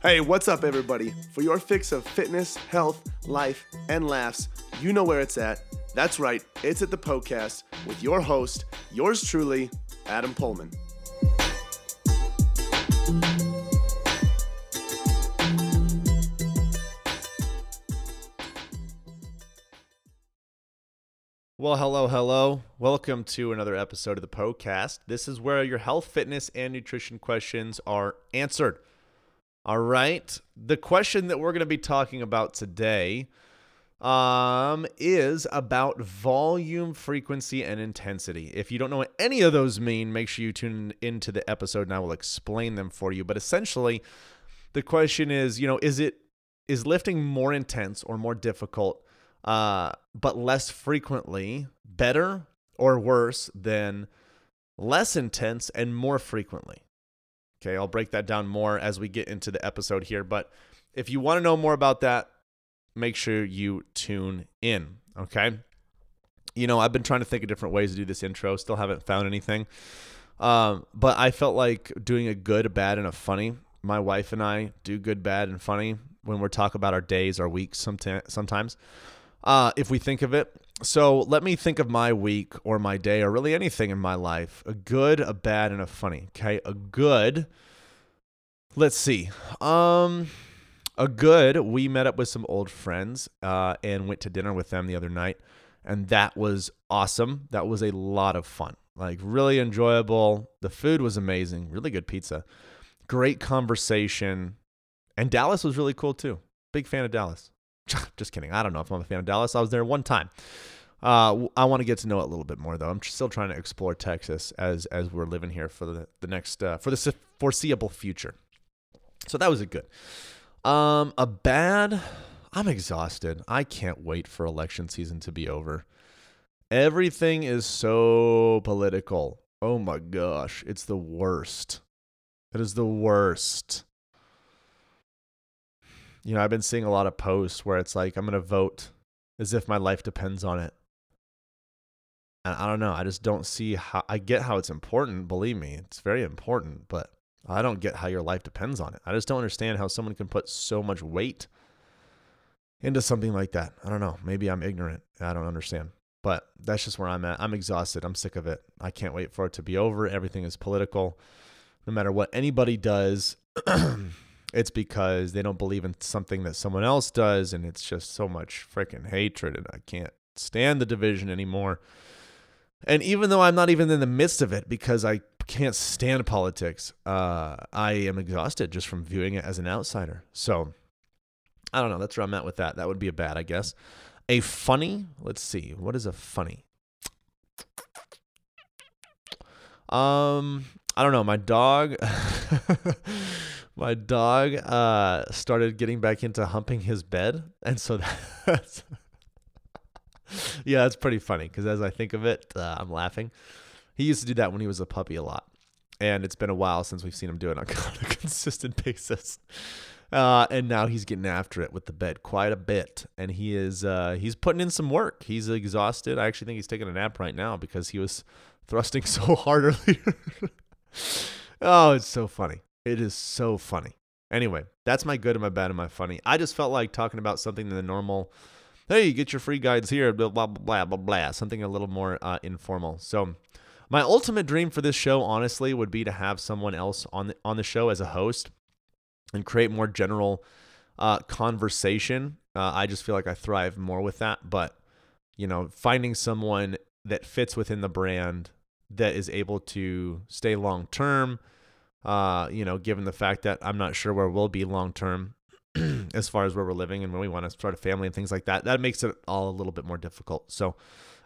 Hey, what's up, everybody? For your fix of fitness, health, life, and laughs, you know where it's at. That's right, it's at the Poecast with your host, yours truly, Adam Poehlmann. Well, hello, hello. Welcome to another episode of the Poecast. This is where your health, fitness, and nutrition questions are answered. All right. The question that we're going to be talking about today um, is about volume, frequency, and intensity. If you don't know what any of those mean, make sure you tune into the episode and I will explain them for you. But essentially, the question is, you know, is it is lifting more intense or more difficult, uh, but less frequently, better or worse than less intense and more frequently? Okay, I'll break that down more as we get into the episode here. But if you want to know more about that, make sure you tune in. Okay. You know, I've been trying to think of different ways to do this intro, still haven't found anything. Um, but I felt like doing a good, a bad, and a funny. My wife and I do good, bad, and funny when we're talking about our days, our weeks sometimes. Uh, if we think of it. So let me think of my week or my day or really anything in my life a good, a bad, and a funny. Okay. A good. Let's see. Um, a good, we met up with some old friends uh, and went to dinner with them the other night. And that was awesome. That was a lot of fun. Like, really enjoyable. The food was amazing. Really good pizza. Great conversation. And Dallas was really cool too. Big fan of Dallas. Just kidding. I don't know if I'm a fan of Dallas. I was there one time. Uh, I want to get to know it a little bit more though. I'm still trying to explore Texas as as we're living here for the the next uh, for the foreseeable future. So that was a good. Um, a bad. I'm exhausted. I can't wait for election season to be over. Everything is so political. Oh my gosh, it's the worst. It is the worst you know, I've been seeing a lot of posts where it's like, I'm going to vote as if my life depends on it. And I don't know. I just don't see how I get how it's important. Believe me, it's very important, but I don't get how your life depends on it. I just don't understand how someone can put so much weight into something like that. I don't know. Maybe I'm ignorant. I don't understand. But that's just where I'm at. I'm exhausted. I'm sick of it. I can't wait for it to be over. Everything is political. No matter what anybody does, it's because they don't believe in something that someone else does and it's just so much freaking hatred and I can't stand the division anymore. And even though I'm not even in the midst of it because I can't stand politics, uh, I am exhausted just from viewing it as an outsider. So I don't know. That's where I'm at with that. That would be a bad, I guess. A funny, let's see. What is a funny? Um, I don't know. My dog my dog uh, started getting back into humping his bed, and so that's yeah, that's pretty funny because as I think of it, uh, I'm laughing. He used to do that when he was a puppy a lot, and it's been a while since we've seen him do it on a consistent basis. Uh, and now he's getting after it with the bed quite a bit, and he is uh, he's putting in some work. He's exhausted. I actually think he's taking a nap right now because he was thrusting so hard earlier. oh, it's so funny. It is so funny. Anyway, that's my good and my bad and my funny. I just felt like talking about something in the normal. Hey, get your free guides here. Blah blah blah blah blah. Something a little more uh, informal. So, my ultimate dream for this show, honestly, would be to have someone else on the, on the show as a host and create more general uh, conversation. Uh, I just feel like I thrive more with that. But you know, finding someone that fits within the brand that is able to stay long term uh, you know, given the fact that I'm not sure where we'll be long term as far as where we're living and when we want to start a family and things like that. That makes it all a little bit more difficult. So,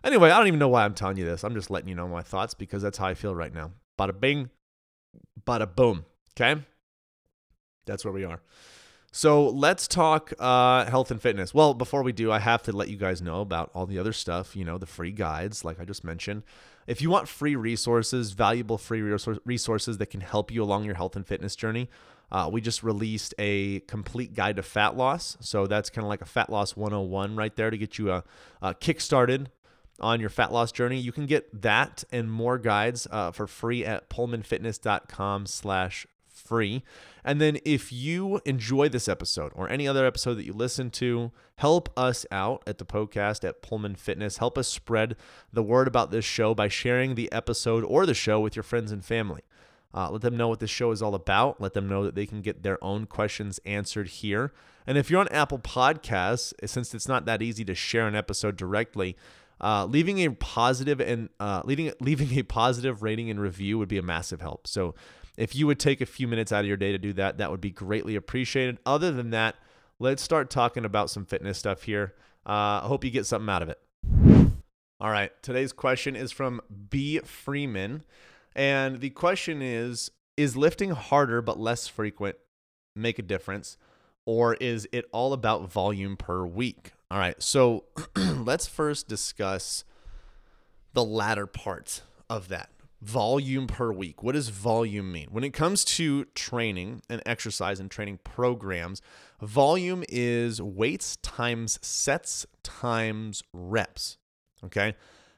anyway, I don't even know why I'm telling you this. I'm just letting you know my thoughts because that's how I feel right now. Bada bing, bada boom. Okay? That's where we are. So let's talk uh, health and fitness. Well, before we do, I have to let you guys know about all the other stuff, you know, the free guides, like I just mentioned. If you want free resources, valuable free resources that can help you along your health and fitness journey, uh, we just released a complete guide to fat loss. So that's kind of like a fat loss 101 right there to get you a, uh, a uh, kick started on your fat loss journey. You can get that and more guides uh, for free at poehlmannfitness.com slash free. And then if you enjoy this episode or any other episode that you listen to, help us out at the Poecast at Poehlmann Fitness. Help us spread the word about this show by sharing the episode or the show with your friends and family. Uh, let them know what this show is all about. Let them know that they can get their own questions answered here. And if you're on Apple Podcasts, since it's not that easy to share an episode directly, uh, leaving a positive and uh, leaving leaving a positive rating and review would be a massive help. So if you would take a few minutes out of your day to do that, that would be greatly appreciated. Other than that, let's start talking about some fitness stuff here. Uh, I hope you get something out of it. All right, today's question is from B Freeman. And the question is Is lifting harder but less frequent make a difference? Or is it all about volume per week? All right, so let's first discuss the latter part of that volume per week. What does volume mean? When it comes to training and exercise and training programs, volume is weights times sets times reps. Okay.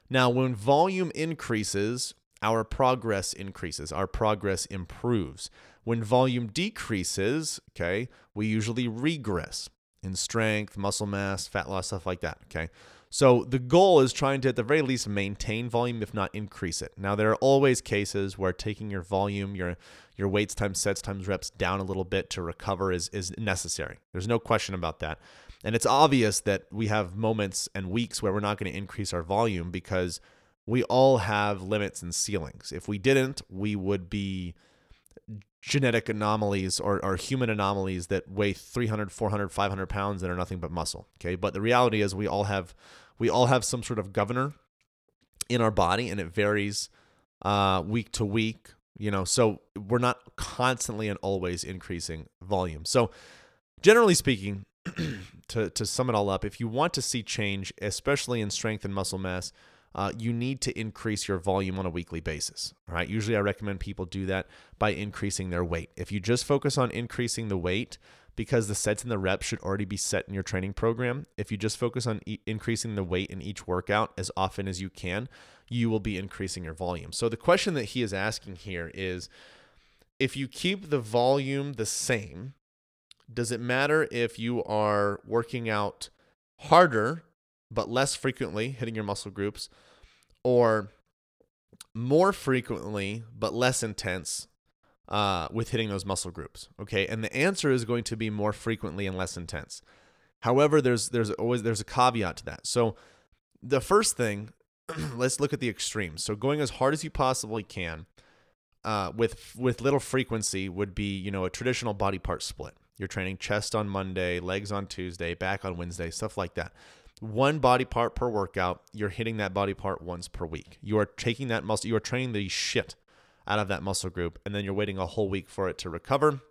Now, when volume increases, our progress increases, our progress improves. When volume decreases, okay, we usually regress in strength, muscle mass, fat loss, stuff like that, okay? So the goal is trying to, at the very least, maintain volume, if not increase it. Now there are always cases where taking your volume, your your weights times sets times reps down a little bit to recover is is necessary. There's no question about that. And it's obvious that we have moments and weeks where we're not going to increase our volume because we all have limits and ceilings. If we didn't, we would be genetic anomalies or, or human anomalies that weigh 300 400 500 pounds and are nothing but muscle okay but the reality is we all have we all have some sort of governor in our body and it varies uh, week to week you know so we're not constantly and always increasing volume. So generally speaking to, to sum it all up if you want to see change especially in strength and muscle mass uh, you need to increase your volume on a weekly basis. All right. Usually, I recommend people do that by increasing their weight. If you just focus on increasing the weight, because the sets and the reps should already be set in your training program, if you just focus on e- increasing the weight in each workout as often as you can, you will be increasing your volume. So, the question that he is asking here is if you keep the volume the same, does it matter if you are working out harder but less frequently hitting your muscle groups or more frequently but less intense uh, with hitting those muscle groups. Okay, and the answer is going to be more frequently and less intense. However, there's there's always there's a caveat to that. So the first thing, let's look at the extremes. So going as hard as you possibly can uh, with with little frequency would be you know a traditional body part split. You're training chest on Monday, legs on Tuesday, back on Wednesday, stuff like that one body part per workout, you're hitting that body part once per week. You are taking that muscle, you are training the shit out of that muscle group, and then you're waiting a whole week for it to recover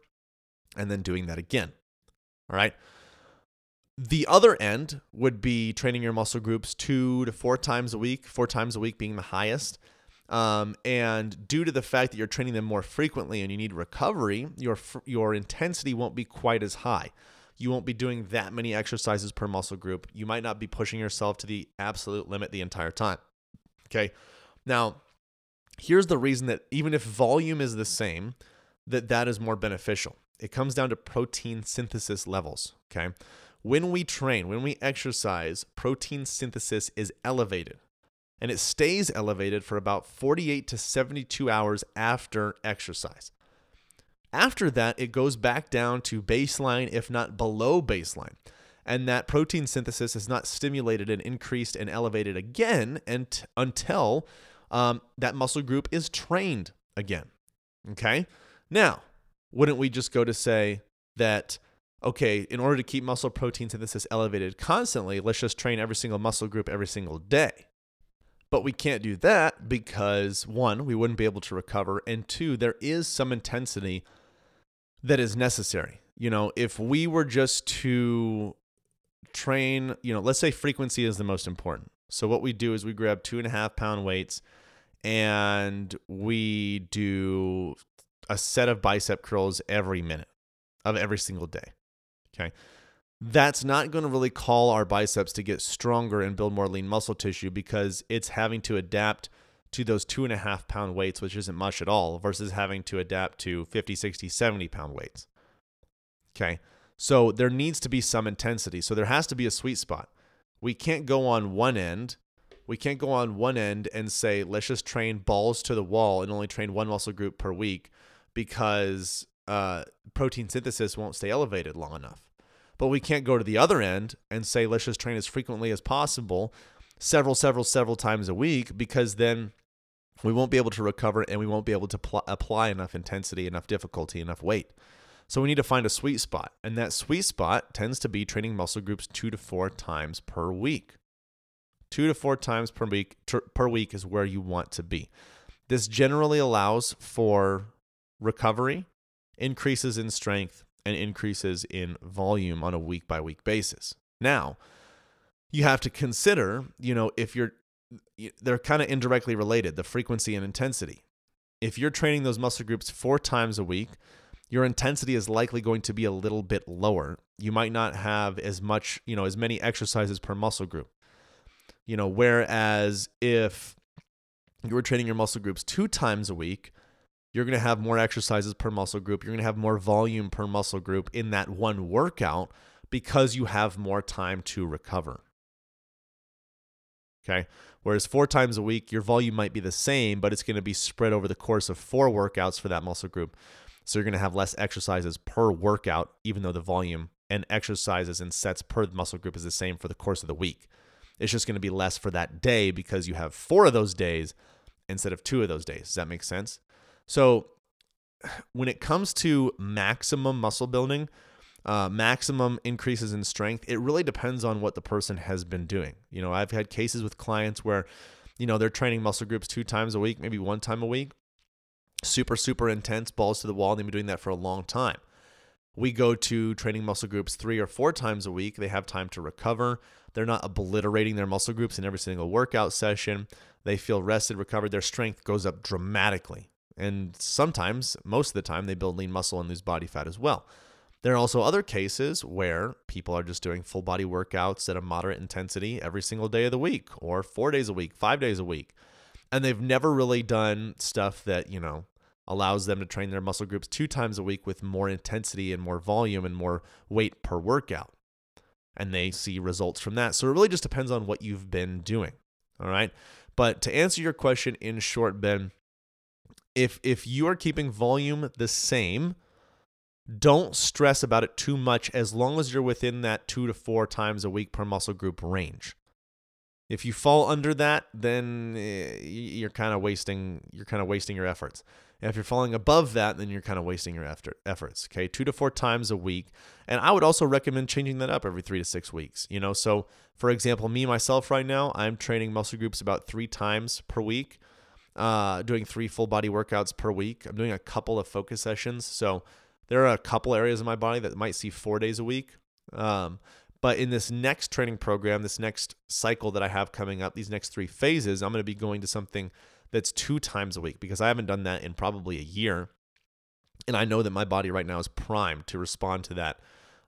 and then doing that again. All right. The other end would be training your muscle groups two to four times a week, four times a week being the highest. Um, and due to the fact that you're training them more frequently and you need recovery, your your intensity won't be quite as high you won't be doing that many exercises per muscle group. You might not be pushing yourself to the absolute limit the entire time. Okay. Now, here's the reason that even if volume is the same, that that is more beneficial. It comes down to protein synthesis levels, okay? When we train, when we exercise, protein synthesis is elevated. And it stays elevated for about 48 to 72 hours after exercise. After that, it goes back down to baseline, if not below baseline. And that protein synthesis is not stimulated and increased and elevated again and until um, that muscle group is trained again. Okay. Now, wouldn't we just go to say that, okay, in order to keep muscle protein synthesis elevated constantly, let's just train every single muscle group every single day? But we can't do that because one, we wouldn't be able to recover. And two, there is some intensity that is necessary. You know, if we were just to train, you know, let's say frequency is the most important. So what we do is we grab two and a half pound weights and we do a set of bicep curls every minute of every single day. Okay. That's not going to really call our biceps to get stronger and build more lean muscle tissue because it's having to adapt to those two and a half pound weights, which isn't much at all, versus having to adapt to 50, 60, 70 pound weights. Okay. So there needs to be some intensity. So there has to be a sweet spot. We can't go on one end. We can't go on one end and say, let's just train balls to the wall and only train one muscle group per week because uh, protein synthesis won't stay elevated long enough. But we can't go to the other end and say, let's just train as frequently as possible, several, several, several times a week, because then we won't be able to recover and we won't be able to pl- apply enough intensity, enough difficulty, enough weight. So we need to find a sweet spot. And that sweet spot tends to be training muscle groups two to four times per week. Two to four times per week per week is where you want to be. This generally allows for recovery, increases in strength, and increases in volume on a week by week basis. Now, you have to consider, you know, if you're they're kind of indirectly related, the frequency and intensity. If you're training those muscle groups 4 times a week, your intensity is likely going to be a little bit lower. You might not have as much, you know, as many exercises per muscle group. You know, whereas if you were training your muscle groups 2 times a week, you're going to have more exercises per muscle group. You're going to have more volume per muscle group in that one workout because you have more time to recover. Okay. Whereas four times a week, your volume might be the same, but it's going to be spread over the course of four workouts for that muscle group. So you're going to have less exercises per workout, even though the volume and exercises and sets per muscle group is the same for the course of the week. It's just going to be less for that day because you have four of those days instead of two of those days. Does that make sense? So when it comes to maximum muscle building, uh, maximum increases in strength, it really depends on what the person has been doing. You know, I've had cases with clients where, you know, they're training muscle groups two times a week, maybe one time a week, super, super intense, balls to the wall. And they've been doing that for a long time. We go to training muscle groups three or four times a week. They have time to recover. They're not obliterating their muscle groups in every single workout session. They feel rested, recovered. Their strength goes up dramatically. And sometimes, most of the time, they build lean muscle and lose body fat as well. There are also other cases where people are just doing full body workouts at a moderate intensity every single day of the week, or four days a week, five days a week. And they've never really done stuff that, you know, allows them to train their muscle groups two times a week with more intensity and more volume and more weight per workout. And they see results from that. So it really just depends on what you've been doing. All right. But to answer your question in short, Ben, if if you are keeping volume the same, don't stress about it too much as long as you're within that 2 to 4 times a week per muscle group range. If you fall under that, then eh, you're kind of wasting you're kind of wasting your efforts. And if you're falling above that, then you're kind of wasting your efforts. Okay, two to four times a week, and I would also recommend changing that up every three to six weeks. You know, so for example, me myself right now, I'm training muscle groups about three times per week uh, doing three full body workouts per week. I'm doing a couple of focus sessions. So there are a couple areas of my body that might see four days a week. Um, but in this next training program, this next cycle that I have coming up, these next three phases, I'm going to be going to something that's two times a week because I haven't done that in probably a year. And I know that my body right now is primed to respond to that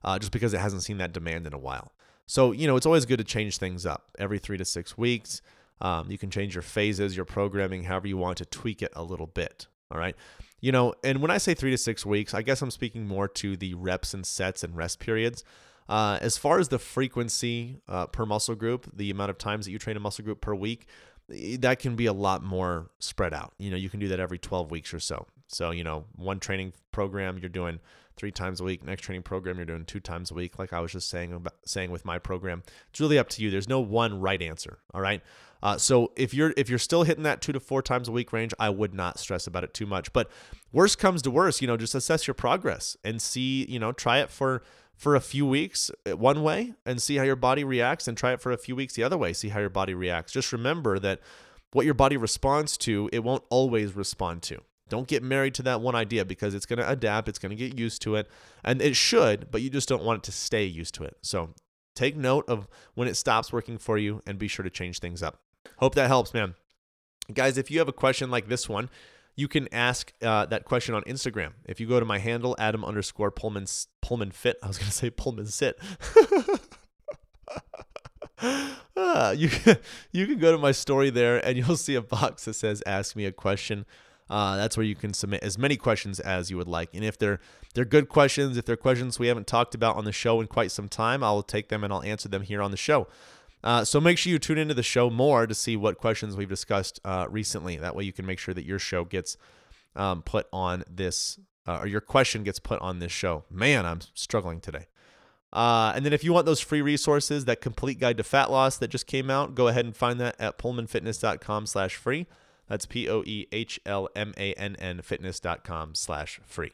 uh, just because it hasn't seen that demand in a while. So, you know, it's always good to change things up every three to six weeks. Um, you can change your phases, your programming, however you want to tweak it a little bit. All right. You know, and when I say three to six weeks, I guess I'm speaking more to the reps and sets and rest periods. Uh, as far as the frequency uh, per muscle group, the amount of times that you train a muscle group per week, that can be a lot more spread out. You know, you can do that every 12 weeks or so. So, you know, one training program you're doing three times a week. Next training program you're doing two times a week. Like I was just saying about saying with my program, it's really up to you. There's no one right answer. All right. Uh, so if you're if you're still hitting that two to four times a week range, I would not stress about it too much. But worst comes to worst, you know, just assess your progress and see, you know, try it for for a few weeks uh, one way and see how your body reacts, and try it for a few weeks the other way, see how your body reacts. Just remember that what your body responds to, it won't always respond to. Don't get married to that one idea because it's going to adapt, it's going to get used to it, and it should, but you just don't want it to stay used to it. So take note of when it stops working for you and be sure to change things up. Hope that helps, man. Guys, if you have a question like this one, you can ask uh, that question on Instagram. If you go to my handle, Adam underscore Poehlmann Poehlmann Fit, I was gonna say Poehlmann Sit. uh, you you can go to my story there and you'll see a box that says "Ask me a question." Uh, that's where you can submit as many questions as you would like, and if they're they're good questions, if they're questions we haven't talked about on the show in quite some time, I'll take them and I'll answer them here on the show. Uh, so make sure you tune into the show more to see what questions we've discussed uh, recently. That way you can make sure that your show gets um, put on this, uh, or your question gets put on this show. Man, I'm struggling today. Uh, and then if you want those free resources, that complete guide to fat loss that just came out, go ahead and find that at poehlmannfitness.com slash free. That's P-O-E-H-L-M-A-N-N fitness.com slash free.